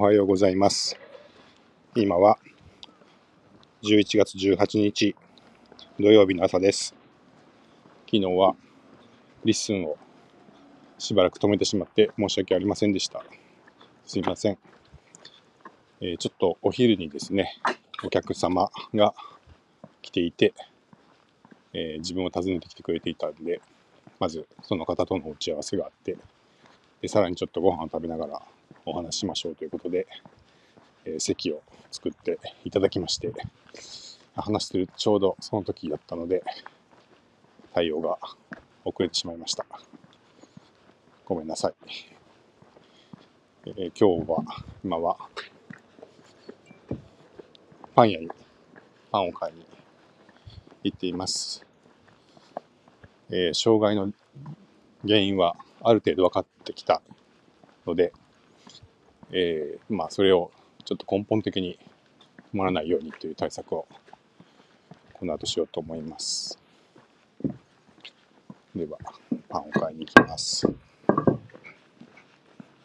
おはようございます。今は11月18日土曜日の朝です。昨日は LISTEN をしばらく止めてしまって申し訳ありませんでした。すいません。えーちょっとお昼にですね、お客様が来ていて、えー自分を訪ねてきてくれていたんで、まずその方との打ち合わせがあって、でさらにちょっとご飯を食べながらお話しましょうということで、えー席を作っていただきまして、話してるちょうどその時だったので、対応が遅れてしまいました。ごめんなさい。えー今日は、今は、パン屋にパンを買いに行っています。えー障害の原因はある程度分かってきたので、えーまあ、それをちょっと根本的に止まらないようにという対策をこの後しようと思います。では、パンを買いに行きます。